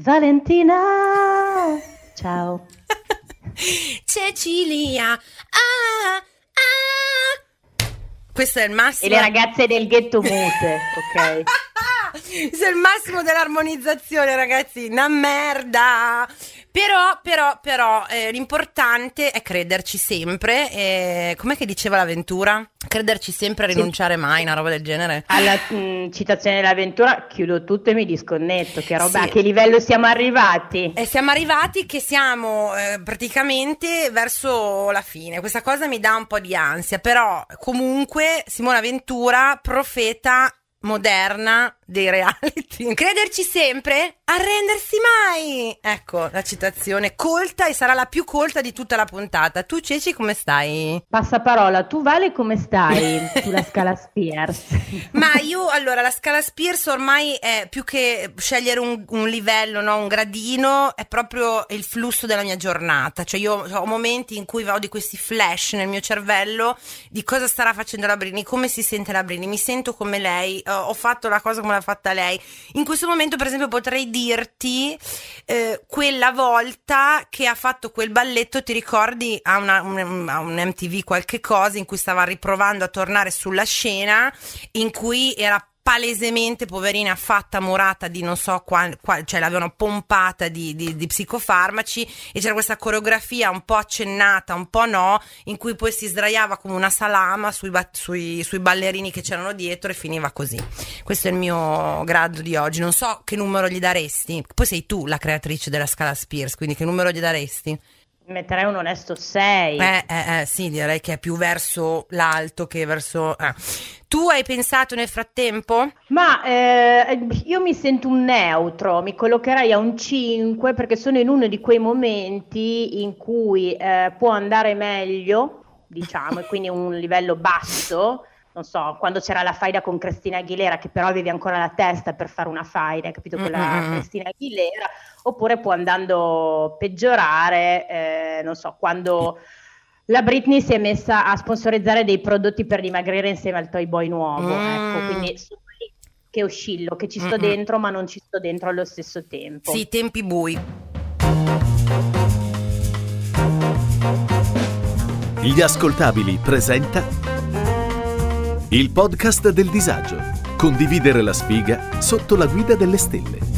Valentina! Ciao. Cecilia. Ah, ah. Questo è il massimo. E le ragazze del ghetto mute, ok? Questo è il massimo dell'armonizzazione, ragazzi. Una merda. Però, però, però, eh, l'importante è crederci sempre. Eh, com'è che diceva l'avventura? Crederci sempre e rinunciare sì. mai, una roba del genere. Alla mh, mm, citazione dell'avventura chiudo tutto e mi disconnetto. Che roba, sì. a che livello siamo arrivati? E siamo arrivati che siamo eh, praticamente verso la fine. Questa cosa mi dà un po' di ansia, però comunque Simona Ventura, profeta moderna dei reality. Crederci sempre, arrendersi mai. Ecco la citazione colta e sarà la più colta di tutta la puntata. Tu Ceci come stai? Passaparola, tu Vale come stai sulla scala Spears? Ma io allora la scala Spears ormai è più che scegliere un, un livello, no? un gradino, è proprio il flusso della mia giornata. Cioè io ho momenti in cui ho di questi flash nel mio cervello di cosa starà facendo la Brini, come si sente la Brini, mi sento come lei, ho fatto la cosa come l'ha fatta lei. In questo momento, per esempio, potrei dirti eh, quella volta che ha fatto quel balletto, ti ricordi a, una, un, a un MTV qualche cosa in cui stava riprovando a tornare sulla scena, in cui era palesemente poverina fatta morata di non so qual, qual cioè l'avevano pompata di, di, di, psicofarmaci e c'era questa coreografia un po' accennata, un po' no, in cui poi si sdraiava come una salama sui, sui, sui ballerini che c'erano dietro e finiva così. Questo è il mio grado di oggi. Non so che numero gli daresti. Poi sei tu la creatrice della scala Spears, quindi che numero gli daresti? Metterei un onesto 6. Eh, eh, eh, sì, direi che è più verso l'alto che verso... Eh. Tu hai pensato nel frattempo? Ma eh, io mi sento un neutro, mi collocherei a un 5 perché sono in uno di quei momenti in cui eh, può andare meglio, diciamo, e quindi un livello basso non so, quando c'era la faida con Cristina Aguilera, che però avevi ancora la testa per fare una faida, capito? Quella mm-hmm. Cristina Aguilera, oppure può andando peggiorare, eh, non so, quando la Britney si è messa a sponsorizzare dei prodotti per dimagrire insieme al Toy Boy nuovo, mm. ecco, quindi che oscillo, che ci sto Mm-mm. dentro ma non ci sto dentro allo stesso tempo. Sì, tempi bui. Gli ascoltabili presenta il podcast del disagio. Condividere la sfiga sotto la guida delle stelle.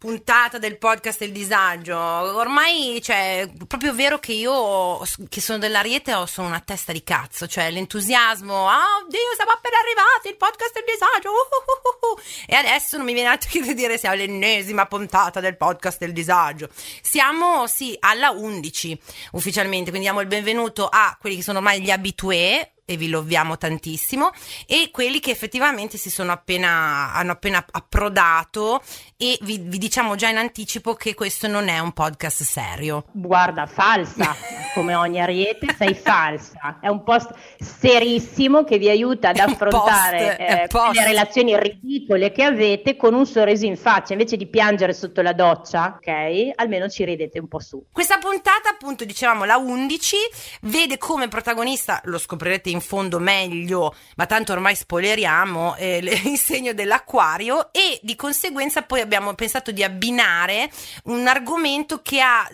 puntata del podcast del disagio. Ormai, cioè, è proprio vero che io, che sono dell'Ariete, sono una testa di cazzo. Cioè, l'entusiasmo, oh Dio, siamo appena arrivati, il podcast del disagio. Uh, uh, uh, e adesso non mi viene altro che dire siamo all'ennesima puntata del podcast del disagio. Siamo, sì, alla 11 ufficialmente, quindi diamo il benvenuto a quelli che sono ormai gli abitué e vi loviamo tantissimo, e quelli che effettivamente si sono appena, hanno appena approdato e vi, vi, diciamo già in anticipo che questo non è un podcast serio. Guarda, falsa, come ogni ariete sei falsa, è un post serissimo che vi aiuta ad affrontare post, eh, le relazioni ridicole che avete con un sorriso in faccia, invece di piangere sotto la doccia, ok? Almeno ci ridete un po' su. Questa puntata, appunto, dicevamo la 11, vede come protagonista, lo scoprirete in in fondo meglio, ma tanto ormai spoileriamo eh, il segno dell'acquario e di conseguenza poi abbiamo pensato di abbinare un argomento che ha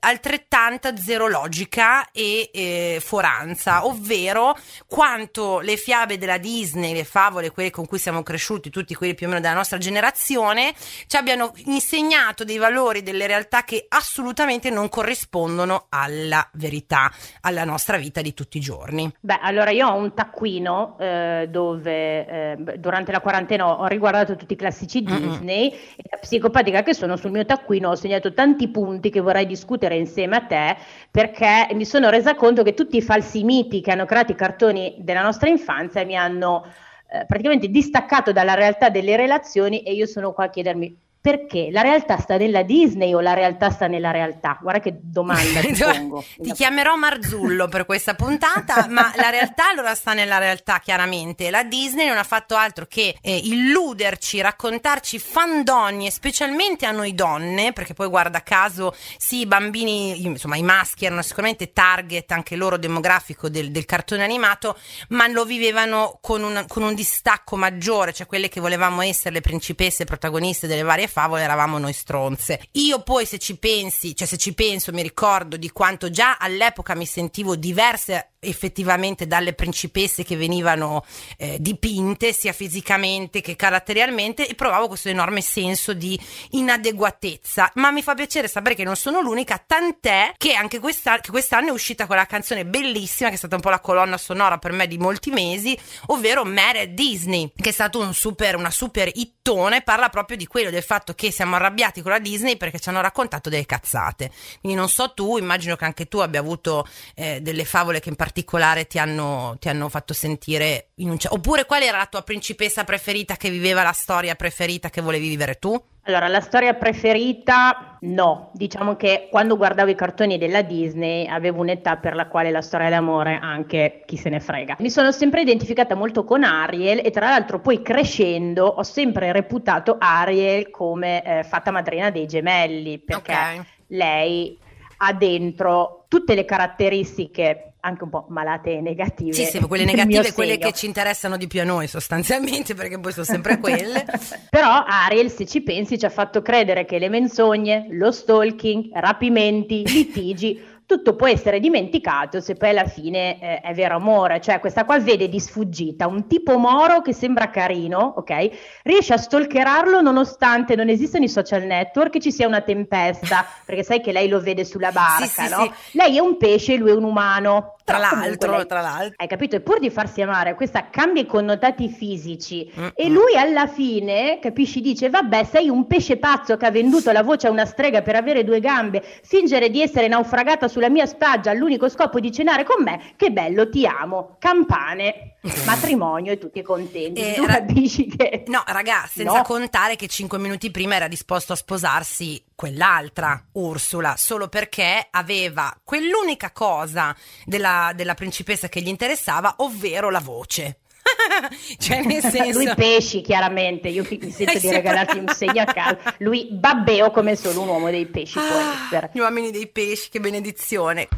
altrettanta zero logica e eh, foranza, ovvero quanto le fiabe della Disney, le favole, quelle con cui siamo cresciuti, tutti quelli più o meno della nostra generazione, ci abbiano insegnato dei valori, delle realtà che assolutamente non corrispondono alla verità, alla nostra vita di tutti i giorni. Beh, allora allora, io ho un taccuino eh, dove eh, durante la quarantena ho riguardato tutti i classici Disney mm-hmm. e la psicopatica che sono sul mio taccuino ho segnato tanti punti che vorrei discutere insieme a te perché mi sono resa conto che tutti i falsi miti che hanno creato i cartoni della nostra infanzia mi hanno eh, praticamente distaccato dalla realtà delle relazioni e io sono qua a chiedermi perché la realtà sta nella Disney o la realtà sta nella realtà? Guarda che domanda ti pongo. ti chiamerò Marzullo per questa puntata, ma la realtà allora sta nella realtà chiaramente. La Disney non ha fatto altro che eh, illuderci, raccontarci fandonie, specialmente a noi donne, perché poi guarda caso sì, i bambini, insomma i maschi erano sicuramente target anche loro demografico del, del cartone animato, ma lo vivevano con un, con un distacco maggiore, cioè quelle che volevamo essere le principesse protagoniste delle varie favole eravamo noi stronze. Io poi se ci pensi, cioè se ci penso mi ricordo di quanto già all'epoca mi sentivo diverse effettivamente dalle principesse che venivano eh, dipinte sia fisicamente che caratterialmente e provavo questo enorme senso di inadeguatezza. Ma mi fa piacere sapere che non sono l'unica tant'è che anche quest'anno, che quest'anno è uscita quella canzone bellissima che è stata un po' la colonna sonora per me di molti mesi ovvero Mare Disney che è stato un super, una super hittone parla proprio di quello del fatto che siamo arrabbiati con la Disney perché ci hanno raccontato delle cazzate. Quindi non so tu immagino che anche tu abbia avuto eh, delle favole che in particolare particolare ti hanno, ti hanno fatto sentire in un. Oppure qual era la tua principessa preferita che viveva la storia preferita che volevi vivere tu? Allora, la storia preferita no, diciamo che quando guardavo i cartoni della Disney avevo un'età per la quale la storia d'amore anche chi se ne frega. Mi sono sempre identificata molto con Ariel e tra l'altro poi crescendo ho sempre reputato Ariel come eh, fatta madrina dei gemelli perché okay. lei ha dentro tutte le caratteristiche anche un po' malate e negative. Sì, sì, quelle negative, quelle che ci interessano di più a noi sostanzialmente, perché poi sono sempre quelle. Però Ariel, se ci pensi, ci ha fatto credere che le menzogne, lo stalking, rapimenti, litigi tutto può essere dimenticato se poi alla fine eh, è vero amore, cioè questa qua vede di sfuggita un tipo moro che sembra carino, ok? Riesce a stalkerarlo nonostante non esistano i social network e ci sia una tempesta, perché sai che lei lo vede sulla barca, sì, sì, no? Sì. Lei è un pesce lui è un umano. Tra l'altro, lei, tra l'altro. Hai capito? E pur di farsi amare, questa cambia i connotati fisici mm-hmm. e lui alla fine, capisci, dice vabbè sei un pesce pazzo che ha venduto la voce a una strega per avere due gambe, fingere di essere naufragata sulla mia spiaggia all'unico scopo di cenare con me, che bello, ti amo, campane, matrimonio e tutti contenti. Eh, tu ra- capisci che... No, raga, senza no. contare che cinque minuti prima era disposto a sposarsi quell'altra, Ursula, solo perché aveva quell'unica cosa della, della principessa che gli interessava, ovvero la voce. cioè nel senso lui pesci chiaramente io mi sento di regalarti un segno a caso lui babbeo come solo un uomo dei pesci ah, può essere gli uomini dei pesci che benedizione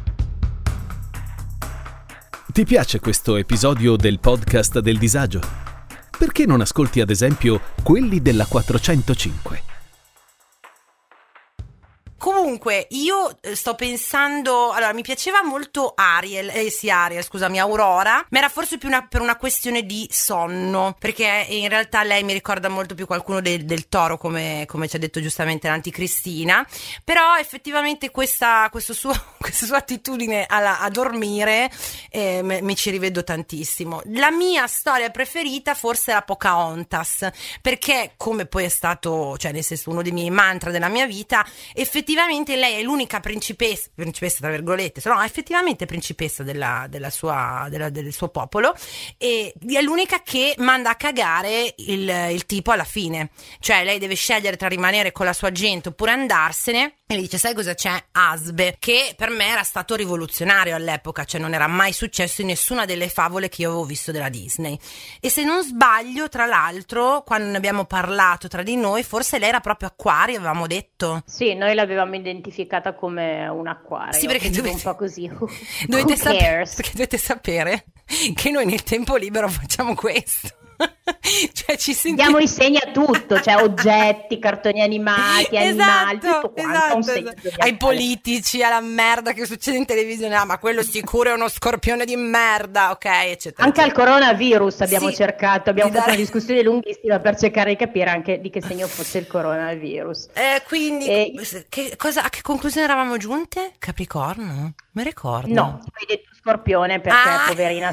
ti piace questo episodio del podcast del disagio? Perché non ascolti ad esempio quelli della 405? Comunque, io eh, sto pensando. Allora, mi piaceva molto Ariel, eh sì, Ariel, scusami, Aurora, ma era forse più una, per una questione di sonno. Perché in realtà lei mi ricorda molto più qualcuno del, del toro, come, come, ci ha detto giustamente l'anticristina. Però effettivamente questa, suo, questa sua attitudine alla, a dormire eh, me, mi ci rivedo tantissimo. La mia storia preferita forse la Pocahontas, perché come poi è stato, cioè nel senso, uno dei miei mantra della mia vita, effettivamente effettivamente lei è l'unica principessa, principessa tra virgolette, no, effettivamente principessa della, della sua, della, del suo popolo e è l'unica che manda a cagare il, il tipo alla fine. Cioè lei deve scegliere tra rimanere con la sua gente oppure andarsene e le dice sai cosa c'è? Asbe, che per me era stato rivoluzionario all'epoca, cioè non era mai successo in nessuna delle favole che io avevo visto della Disney. E se non sbaglio, tra l'altro, quando ne abbiamo parlato tra di noi, forse lei era proprio acquario, avevamo detto. Sì, noi l'avevamo l'avevamo identificata come un acquario. Sì, perché dovete, un po' così. dovete, sapere, perché dovete sapere che noi nel tempo libero facciamo questo. cioè ci senti... Diamo i segni a tutto, cioè oggetti, cartoni animati, animali, esatto, tutto quanto. Esatto, esatto. Ai politici, alla merda che succede in televisione, ah, ma quello sicuro è uno scorpione di merda, ok, eccetera. Anche al coronavirus abbiamo sì, cercato, abbiamo fatto dare... una discussione lunghissima per cercare di capire anche di che segno fosse il coronavirus. Eh, quindi, e... che cosa, a che conclusione eravamo giunte? Capricorno? Mi ricordo. No, hai detto scorpione perché ah. poverina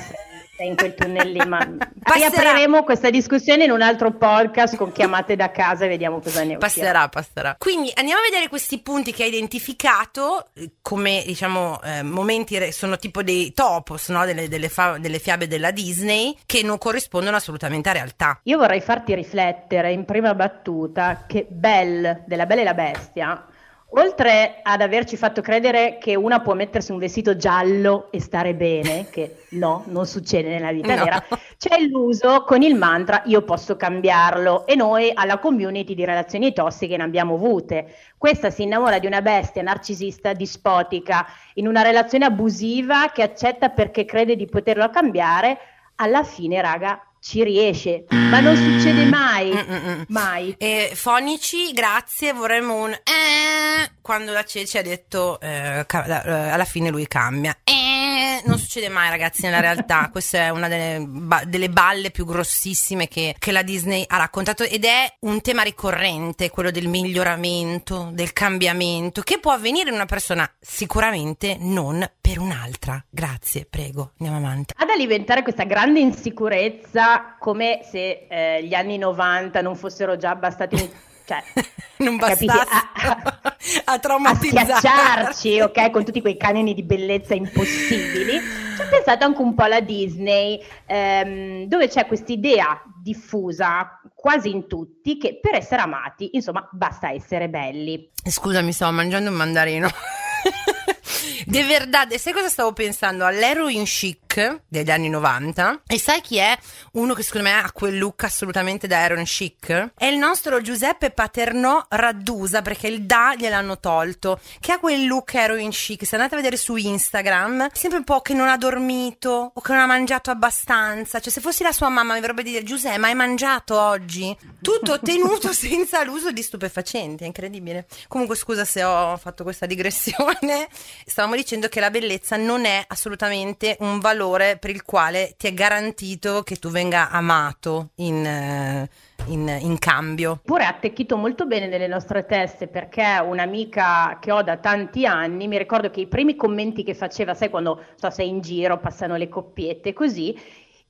in quel tunnel lì, ma riapriremo questa discussione in un altro podcast con chiamate da casa e vediamo cosa ne passerà, passerà. Quindi andiamo a vedere questi punti che hai identificato eh, come diciamo eh, momenti sono tipo dei topos, no? delle, delle, fa- delle fiabe della Disney che non corrispondono assolutamente a realtà. Io vorrei farti riflettere in prima battuta che Belle della Bella e la Bestia Oltre ad averci fatto credere che una può mettersi un vestito giallo e stare bene, che no, non succede nella vita no. vera, c'è l'uso con il mantra io posso cambiarlo e noi alla community di relazioni tossiche ne abbiamo avute. Questa si innamora di una bestia narcisista, dispotica, in una relazione abusiva che accetta perché crede di poterlo cambiare, alla fine, raga, ci riesce, ma non succede mai. Mm-mm. Mai. E fonici, grazie, vorremmo un eh, quando la Ceci ha detto eh, eh, alla fine lui cambia. Eh, non succede mai, ragazzi, nella realtà. Questa è una delle, ba- delle balle più grossissime che, che, la Disney ha raccontato ed è un tema ricorrente, quello del miglioramento, del cambiamento, che può avvenire in una persona, sicuramente non per un'altra. Grazie, prego, andiamo avanti. Ad alimentare questa grande insicurezza come se eh, gli anni 90 non fossero già bastati cioè, non bastasse a, a, a traumatizzarci, a schiacciarci, ok, con tutti quei canoni di bellezza impossibili. Ci ho pensato anche un po' alla Disney, ehm, dove c'è quest'idea diffusa quasi in tutti che per essere amati, insomma, basta essere belli. Scusami, stavo mangiando un mandarino. De verdade, sai cosa stavo pensando? All'heroin chic degli anni 90. E sai chi è uno che secondo me ha quel look assolutamente da heroin chic? È il nostro Giuseppe Paternò Raddusa, perché il da gliel'hanno tolto, che ha quel look heroin chic. Se andate a vedere su Instagram, sempre un po' che non ha dormito o che non ha mangiato abbastanza. Cioè, se fossi la sua mamma mi vorrebbe dire Giuseppe, ma hai mangiato oggi? Tutto ottenuto senza l'uso di stupefacenti, è incredibile. Comunque scusa se ho fatto questa digressione. Stavamo dicendo che la bellezza non è assolutamente un valore per il quale ti è garantito che tu venga amato in, eh, in, in cambio. Pure attecchito molto bene nelle nostre teste perché un'amica che ho da tanti anni, mi ricordo che i primi commenti che faceva, sai quando so, sei in giro, passano le coppiette così,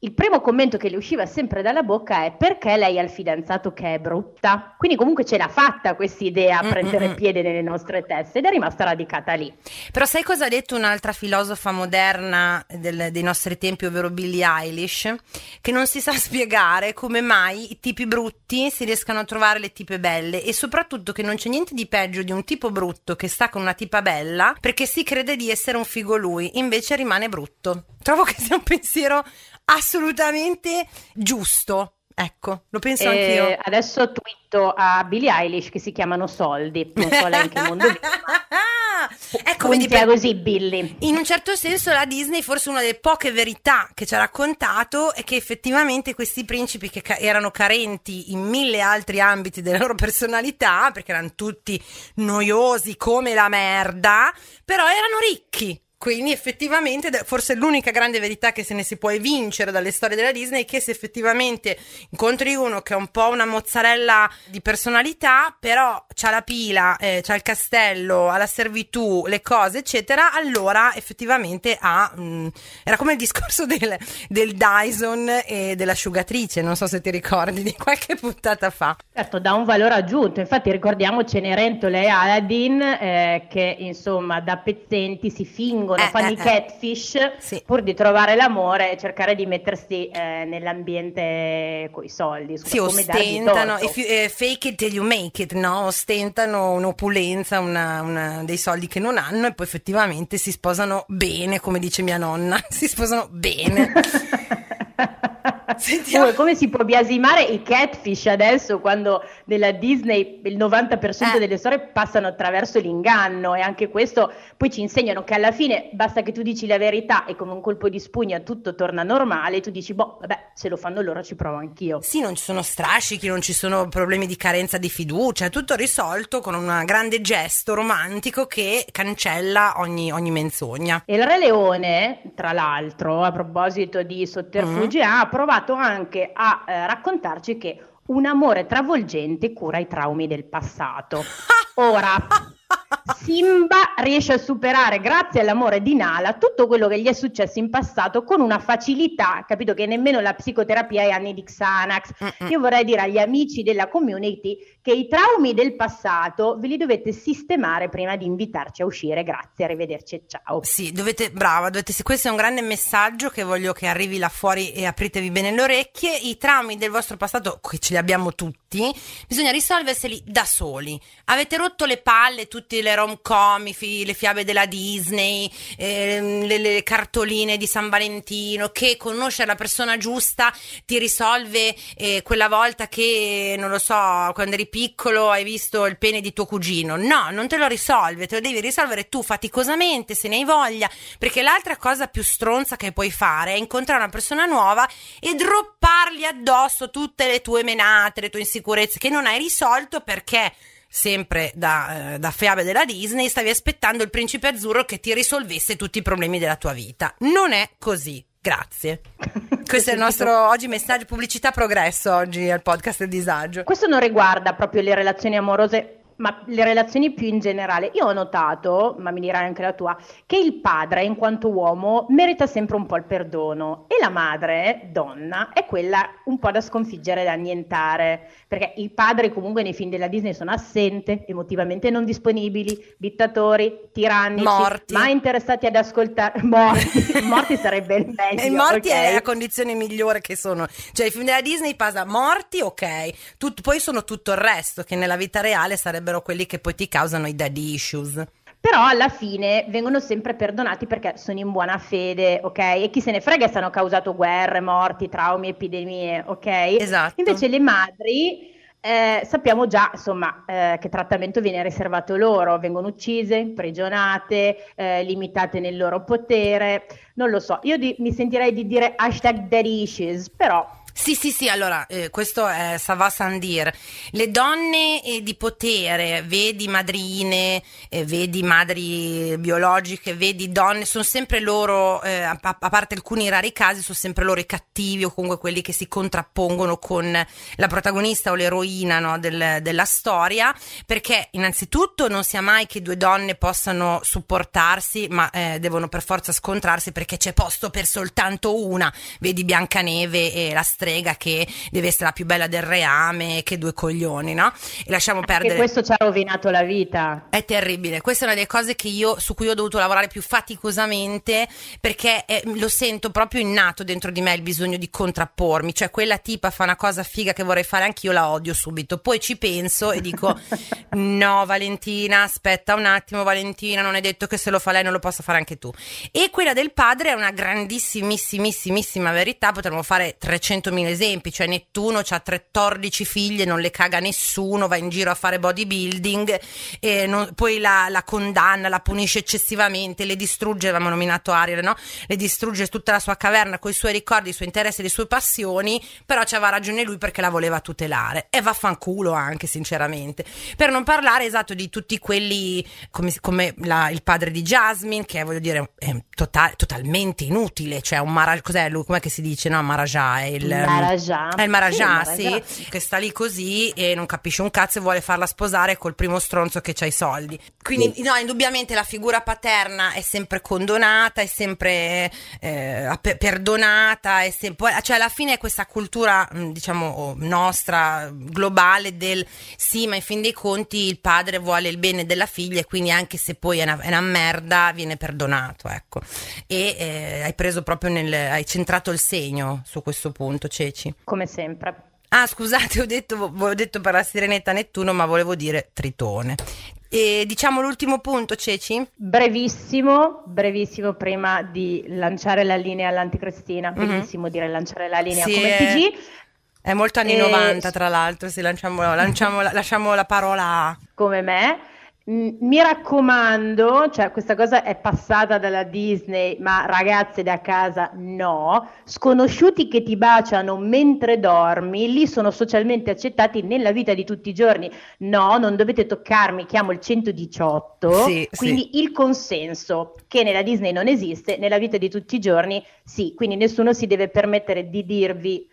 il primo commento che le usciva sempre dalla bocca è perché lei ha il fidanzato che è brutta. Quindi comunque ce l'ha fatta questa idea a prendere Mm-mm. piede nelle nostre teste ed è rimasta radicata lì. Però sai cosa ha detto un'altra filosofa moderna del, dei nostri tempi, ovvero Billie Eilish? Che non si sa spiegare come mai i tipi brutti si riescano a trovare le tipe belle e soprattutto che non c'è niente di peggio di un tipo brutto che sta con una tipa bella perché si crede di essere un figo lui, invece rimane brutto. Trovo che sia un pensiero assolutamente giusto. Ecco, lo penso e anch'io. Adesso twitto a Billie Eilish che si chiamano soldi. Non so lei in che mondo vive. ecco, vedi, per... così Billy. In un certo senso la Disney forse una delle poche verità che ci ha raccontato è che effettivamente questi principi che ca- erano carenti in mille altri ambiti della loro personalità, perché erano tutti noiosi come la merda, però erano ricchi quindi effettivamente, forse l'unica grande verità che se ne si può evincere dalle storie della Disney è che se effettivamente incontri uno che è un po' una mozzarella di personalità, però c'ha la pila, eh, c'ha il castello, ha la servitù, le cose, eccetera, allora effettivamente ha... Mh, mm, era come il discorso del, del Dyson e dell'asciugatrice, non so se ti ricordi, di qualche puntata fa. Certo, dà un valore aggiunto, infatti ricordiamo Cenerentola e Aladdin eh, che insomma da pezzenti si fingono vengono, eh, fanno eh, i eh. catfish sì. pur di trovare l'amore e cercare di mettersi eh, nell'ambiente con i soldi. Scusa, sì, ostentano, you, fake it till you make it, no? ostentano un'opulenza, una, una, dei soldi che non hanno e poi effettivamente si sposano bene, come dice mia nonna, si sposano bene. Sentiamo. Come si può biasimare i catfish adesso quando nella Disney il 90% eh. delle storie passano attraverso l'inganno e anche questo poi ci insegnano che alla fine basta che tu dici la verità e con un colpo di spugna tutto torna normale tu dici boh vabbè se lo fanno loro ci provo anch'io. Sì non ci sono strascichi, non ci sono problemi di carenza di fiducia, è tutto risolto con un grande gesto romantico che cancella ogni, ogni menzogna. E il Re Leone tra l'altro a proposito di sotterfugi mm. ha provato provato anche a eh, raccontarci che un amore travolgente cura i traumi del passato. Ora, Simba riesce a superare, grazie all'amore di Nala, tutto quello che gli è successo in passato con una facilità, capito che nemmeno la psicoterapia è anni di Xanax. Mm-mm. Io vorrei dire agli amici della community che i traumi del passato ve li dovete sistemare prima di invitarci a uscire. Grazie, arrivederci e ciao. Sì, dovete, brava, dovete, questo è un grande messaggio che voglio che arrivi là fuori e apritevi bene le orecchie. I traumi del vostro passato, che ce li abbiamo tutti, bisogna risolverseli da soli. Avete rotto le palle tutte le rom-com, le fiabe della Disney, eh, le, le cartoline di San Valentino, che conoscere la persona giusta ti risolve eh, quella volta che, non lo so, quando eri piccolo hai visto il pene di tuo cugino. No, non te lo risolve, te lo devi risolvere tu faticosamente se ne hai voglia, perché l'altra cosa più stronza che puoi fare è incontrare una persona nuova e droppargli addosso tutte le tue menate, le tue insicurezze che non hai risolto perché sempre da, eh, da fiabe della Disney, stavi aspettando il principe azzurro che ti risolvesse tutti i problemi della tua vita. Non è così. Grazie. Questo è il nostro oggi messaggio pubblicità progresso oggi al podcast del disagio. Questo non riguarda proprio le relazioni amorose ma le relazioni più in generale. Io ho notato, ma mi dirai anche la tua, che il padre, in quanto uomo, merita sempre un po' il perdono e la madre, donna, è quella un po' da sconfiggere, da annientare, perché i padri comunque nei film della Disney sono assenti, emotivamente non disponibili, dittatori, tirannici, morti. mai interessati ad ascoltare, morti, morti sarebbe il meglio. E morti okay. è la condizione migliore che sono, cioè i film della Disney passa morti, ok, Tut- poi sono tutto il resto che nella vita reale sarebbe sarebbero quelli che poi ti causano i daddy issues. Però alla fine vengono sempre perdonati perché sono in buona fede, ok? E chi se ne frega se hanno causato guerre, morti, traumi, epidemie, ok? Esatto. Invece le madri eh, sappiamo già insomma eh, che trattamento viene riservato loro, vengono uccise, prigionate, eh, limitate nel loro potere, non lo so, io di, mi sentirei di dire hashtag dead issues, però sì, sì, sì, allora, eh, questo è Sava Sandir. Le donne eh, di potere, vedi madrine, eh, vedi madri biologiche, vedi donne, sono sempre loro, eh, a, a, parte alcuni rari casi, sono sempre loro i cattivi o comunque quelli che si contrappongono con la protagonista o l'eroina no, del, della storia, perché innanzitutto non sia mai che due donne possano supportarsi, ma eh, devono per forza scontrarsi perché c'è posto per soltanto una, vedi Biancaneve e la strega che deve essere la più bella del reame, che due coglioni, no? E lasciamo perdere. E questo ci ha rovinato la vita. È terribile. Questa è una delle cose io, su cui ho dovuto lavorare più faticosamente perché eh, lo sento proprio innato dentro di me il bisogno di contrappormi. Cioè, quella tipa fa una cosa figa che vorrei fare anch'io, la odio subito. Poi ci penso e dico: no, Valentina, aspetta un attimo, Valentina, non è detto che se lo fa lei non lo possa fare anche tu. E quella del padre è una grandissimissima verità. Potremmo fare 300 100.000 esempi, cioè Nettuno ha 14 figlie, non le caga nessuno, va in giro a fare bodybuilding, e non, poi la, la, condanna, la punisce eccessivamente, le distrugge, avevamo nominato Ariel, no? le distrugge tutta la sua caverna con i suoi ricordi, i suoi interessi, le sue passioni, però c'aveva ragione lui perché la voleva tutelare e vaffanculo anche sinceramente. Per non parlare esatto di tutti quelli come, come la, il padre di Jasmine, che voglio dire è total, totalmente inutile, cioè un Maraja, cos'è lui, com'è si dice, no? Maraja è il Marajà. È il Marajà, sì, sì, che sta lì così e non capisce un cazzo e vuole farla sposare col primo stronzo che ha i soldi. Quindi, sì. no, indubbiamente la figura paterna è sempre condonata, è sempre eh, perdonata, è sempre, cioè alla fine è questa cultura, diciamo, nostra, globale del sì, ma in fin dei conti il padre vuole il bene della figlia e quindi anche se poi è una, è una merda viene perdonato, ecco. E eh, hai preso proprio nel, hai centrato il segno su questo punto Ceci? Come sempre. Ah, scusate, ho detto, ho detto per la sirenetta Nettuno, ma volevo dire Tritone. E diciamo l'ultimo punto, Ceci? Brevissimo, brevissimo prima di lanciare la linea all'anticristina. Mm-hmm. Bellissimo dire lanciare la linea sì, come è... PG. È molto anni e... 90, tra l'altro, se lanciamo, lanciamo, lasciamo la parola a... Come me. Mi raccomando, cioè questa cosa è passata dalla Disney, ma ragazze da casa no, sconosciuti che ti baciano mentre dormi, lì sono socialmente accettati nella vita di tutti i giorni. No, non dovete toccarmi, chiamo il 118. Sì, quindi sì. il consenso che nella Disney non esiste, nella vita di tutti i giorni sì, quindi nessuno si deve permettere di dirvi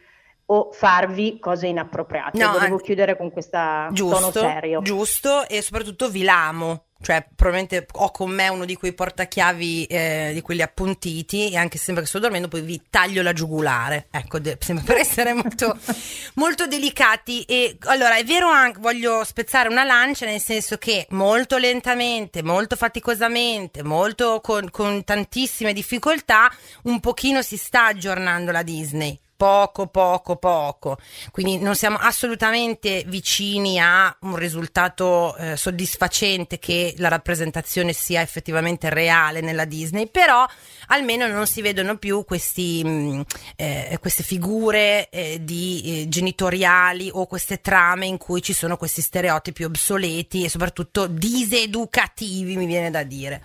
o farvi cose inappropriate. No, Volevo chiudere con questo tono serio. Giusto, e soprattutto vi l'amo cioè probabilmente ho con me uno di quei portachiavi eh, di quelli appuntiti e anche se sembra che sto dormendo poi vi taglio la giugulare ecco de- sembra per essere molto, molto delicati e allora è vero anche voglio spezzare una lancia nel senso che molto lentamente molto faticosamente molto con, con tantissime difficoltà un pochino si sta aggiornando la Disney poco, poco, poco. Quindi non siamo assolutamente vicini a un risultato eh, soddisfacente che la rappresentazione sia effettivamente reale nella Disney, però almeno non si vedono più questi, mh, mm, eh, queste figure eh, di eh, genitoriali o queste trame in cui ci sono questi stereotipi obsoleti e soprattutto diseducativi, mi viene da dire.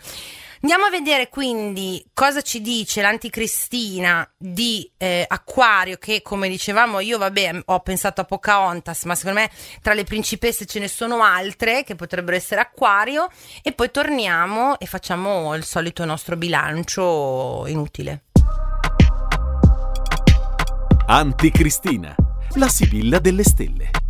Andiamo a vedere quindi cosa ci dice l'anticristina di eh, Acquario, che come dicevamo io, vabbè, ho pensato a Pocahontas, ma secondo me tra le principesse ce ne sono altre che potrebbero essere Acquario. E poi torniamo e facciamo il solito nostro bilancio inutile. Anticristina, la Sibilla delle stelle.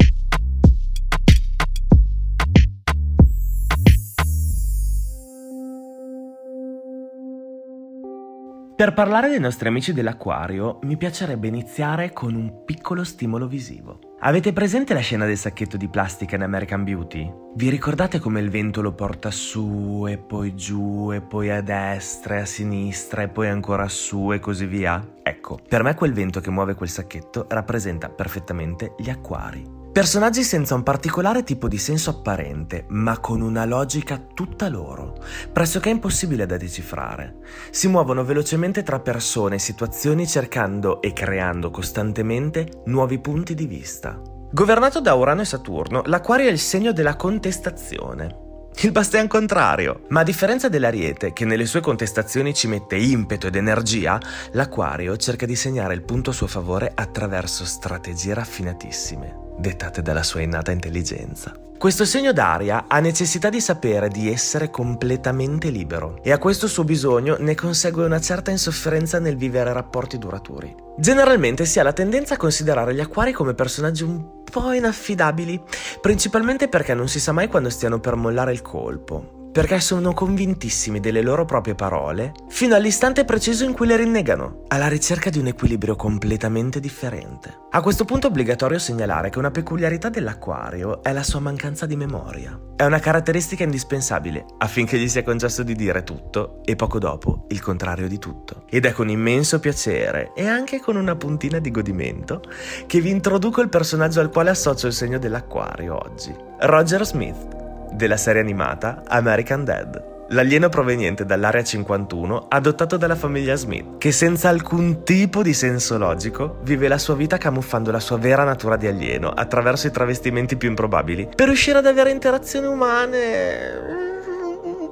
Per parlare dei nostri amici dell'acquario, mi piacerebbe iniziare con un piccolo stimolo visivo. Avete presente la scena del sacchetto di plastica in American Beauty? Vi ricordate come il vento lo porta su e poi giù e poi a destra e a sinistra e poi ancora su e così via? Ecco, per me quel vento che muove quel sacchetto rappresenta perfettamente gli acquari. Personaggi senza un particolare tipo di senso apparente, ma con una logica tutta loro, pressoché impossibile da decifrare. Si muovono velocemente tra persone e situazioni cercando e creando costantemente nuovi punti di vista. Governato da Urano e Saturno, l'Aquario è il segno della contestazione. Il bastian contrario. Ma a differenza dell'Ariete, che nelle sue contestazioni ci mette impeto ed energia, l'Aquario cerca di segnare il punto a suo favore attraverso strategie raffinatissime dettate dalla sua innata intelligenza. Questo segno d'aria ha necessità di sapere di essere completamente libero e a questo suo bisogno ne consegue una certa insofferenza nel vivere rapporti duraturi. Generalmente si ha la tendenza a considerare gli acquari come personaggi un po' inaffidabili, principalmente perché non si sa mai quando stiano per mollare il colpo, perché sono convintissimi delle loro proprie parole fino all'istante preciso in cui le rinnegano, alla ricerca di un equilibrio completamente differente. A questo punto è obbligatorio segnalare che una peculiarità dell'acquario è la sua mancanza di memoria. È una caratteristica indispensabile affinché gli sia concesso di dire tutto e poco dopo il contrario di tutto. Ed è con immenso piacere e anche con una puntina di godimento che vi introduco il personaggio al quale associo il segno dell'acquario oggi, Roger Smith della serie animata American Dad. L'alieno proveniente dall'Area 51 adottato dalla famiglia Smith, che senza alcun tipo di senso logico vive la sua vita camuffando la sua vera natura di alieno attraverso i travestimenti più improbabili per riuscire ad avere interazioni umane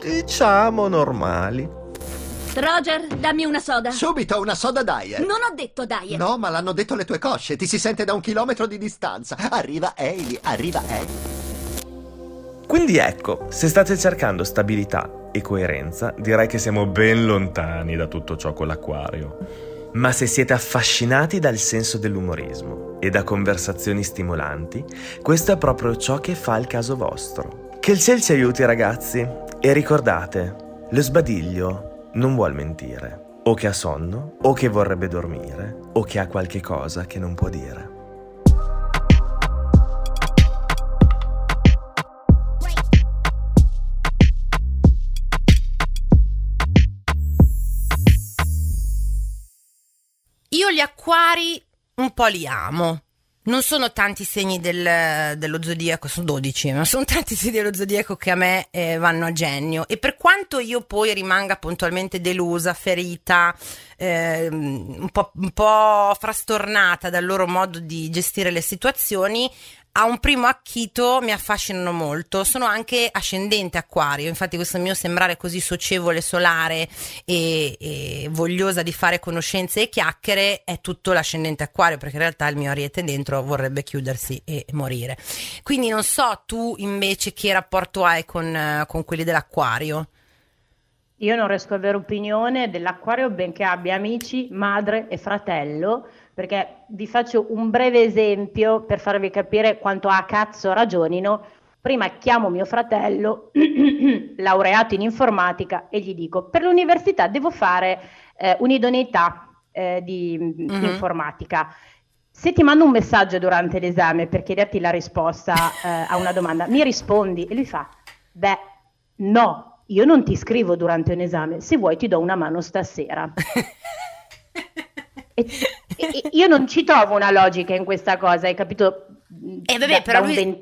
diciamo normali. Roger, dammi una soda. Subito, una soda diet. Non ho detto diet. No, ma l'hanno detto le tue cosce. Ti si sente da un chilometro di distanza. Arriva Hailey, arriva Hailey. Quindi ecco, se state cercando stabilità e coerenza, direi che siamo ben lontani da tutto ciò con l'acquario. Ma se siete affascinati dal senso dell'umorismo e da conversazioni stimolanti, questo è proprio ciò che fa il caso vostro. Che il cielo ci aiuti ragazzi e ricordate, lo sbadiglio non vuol mentire, o che ha sonno, o che vorrebbe dormire, o che ha qualche cosa che non può dire. Acquari un po' li amo. Non sono tanti segni del, dello zodiaco, sono 12, ma sono tanti segni dello zodiaco che a me eh, vanno a genio. E per quanto io poi rimanga puntualmente delusa, ferita, eh, un, po', un po' frastornata dal loro modo di gestire le situazioni, a un primo acchito mi affascinano molto. Sono anche ascendente acquario, infatti questo mio sembrare così socievole, solare e, e, vogliosa di fare conoscenze e chiacchiere è tutto l'ascendente acquario, perché in realtà il mio ariete dentro vorrebbe chiudersi e morire. Quindi non so tu invece che rapporto hai con, con quelli dell'acquario. Io non riesco ad avere opinione dell'acquario, benché abbia amici, madre e fratello perché vi faccio un breve esempio per farvi capire quanto a cazzo ragionino. Prima chiamo mio fratello, laureato in informatica, e gli dico, per l'università devo fare eh, un'idoneità eh, di mm-hmm. informatica. Se ti mando un messaggio durante l'esame per chiederti la risposta eh, a una domanda, mi rispondi? E lui fa, beh, no, io non ti scrivo durante un esame, se vuoi ti do una mano stasera. e, io non ci trovo una logica in questa cosa, hai capito? Eh, vabbè, da, però da un lui...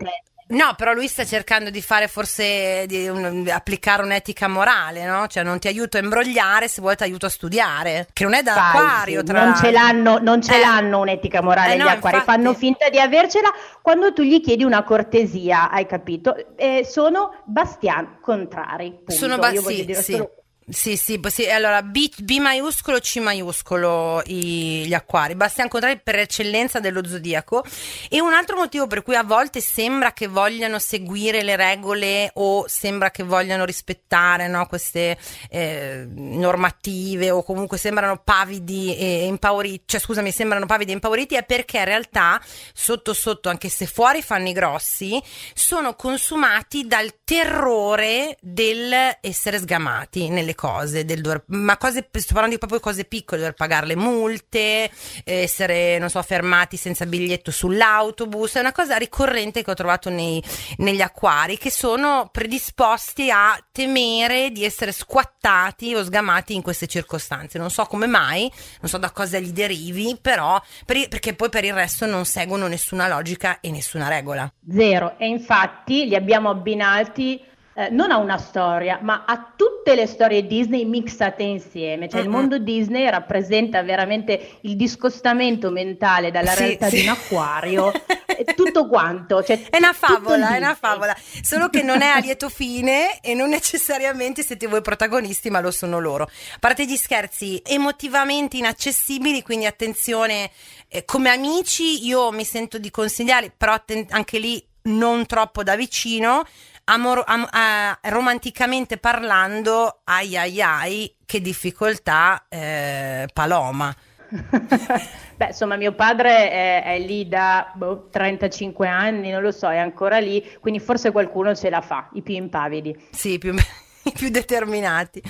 No, però lui sta cercando di fare forse di un, applicare un'etica morale, no? Cioè non ti aiuto a imbrogliare se vuoi ti aiuto a studiare, che non è da Fai, acquario, tra non ce l'hanno, non ce eh. l'hanno un'etica morale eh gli no, acquari, infatti. fanno finta di avercela quando tu gli chiedi una cortesia, hai capito? Eh, sono bastian contrari. Punto. Sono ba- Io sì, dire sì. solo sì, sì, sì, allora B, B maiuscolo, C maiuscolo i, gli acquari, Bastian Contrari per eccellenza dello zodiaco. E un altro motivo per cui a volte sembra che vogliano seguire le regole o sembra che vogliano rispettare no, queste eh, normative o comunque sembrano pavidi e impauriti, cioè scusami, sembrano pavidi e impauriti è perché in realtà sotto sotto, anche se fuori fanno i grossi, sono consumati dal terrore dell'essere sgamati nelle cose, del dover, ma cose, sto parlando di proprio cose piccole, dover pagare le multe, essere, non so, fermati senza biglietto sull'autobus, è una cosa ricorrente che ho trovato nei, negli acquari, che sono predisposti a temere di essere squattati o sgamati in queste circostanze. Non so come mai, non so da cosa gli derivi, però per, perché poi per il resto non seguono nessuna logica e nessuna regola. Zero, e infatti li abbiamo abbinati eh, non a una storia, ma a tutte le storie Disney mixate insieme. Cioè, uh-huh. il mondo Disney rappresenta veramente il discostamento mentale dalla sì, realtà sì. di un acquario. tutto quanto. Cioè, è una favola, è una favola. Solo che non è a lieto fine e non necessariamente siete voi protagonisti, ma lo sono loro. A parte gli scherzi, emotivamente inaccessibili, quindi attenzione. Eh, come amici, io mi sento di consigliare, però atten- anche lì non troppo da vicino amor, am, uh, romanticamente parlando, ai ai ai, che difficoltà, eh, Paloma. Beh, insomma, mio padre è, è lì da boh, 35 anni, non lo so, è ancora lì, quindi forse qualcuno ce la fa, i più impavidi. Sì, più impavidi i più determinati.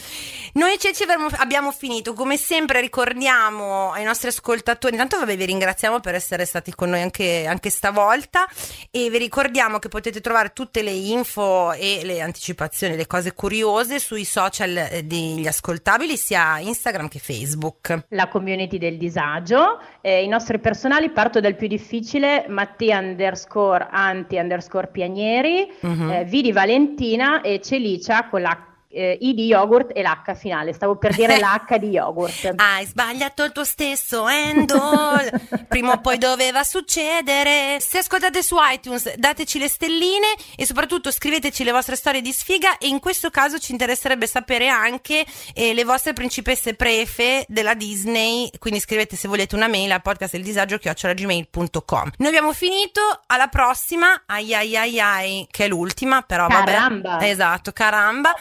Noi Ceci abbiamo finito, come sempre ricordiamo ai nostri ascoltatori, intanto vabbè vi ringraziamo per essere stati con noi anche, anche stavolta e vi ricordiamo che potete trovare tutte le info e le anticipazioni, le cose curiose sui social eh, degli ascoltabili sia Instagram che Facebook. La community del disagio, eh, i nostri personali parto dal più difficile, Mattia underscore anti underscore pianieri, uh-huh. eh, Vidi Valentina e Celicia con la eh, I di yogurt e l'H finale. Stavo per dire l'H di yogurt. Hai sbagliato il tuo stesso handle. Prima o poi doveva succedere. Se ascoltate su iTunes, dateci le stelline e soprattutto scriveteci le vostre storie di sfiga. E in questo caso ci interesserebbe sapere anche eh, le vostre principesse prefe della Disney. Quindi scrivete se volete una mail al podcast del disagio chiocciolagmail.com. Noi abbiamo finito. Alla prossima. Ai ai ai ai, che è l'ultima, però caramba. vabbè. Esatto, caramba.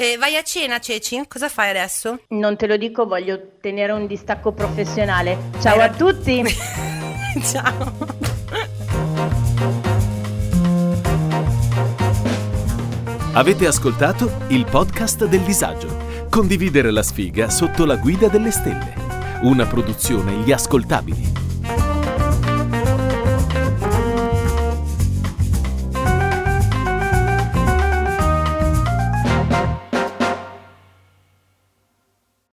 Eh, vai a cena, Ceci? Cosa fai adesso? Non te lo dico, voglio tenere un distacco professionale. Ciao Era... a tutti! Ciao! Avete ascoltato il podcast del disagio. Condividere la sfiga sotto la guida delle stelle. Una produzione Gli Ascoltabili.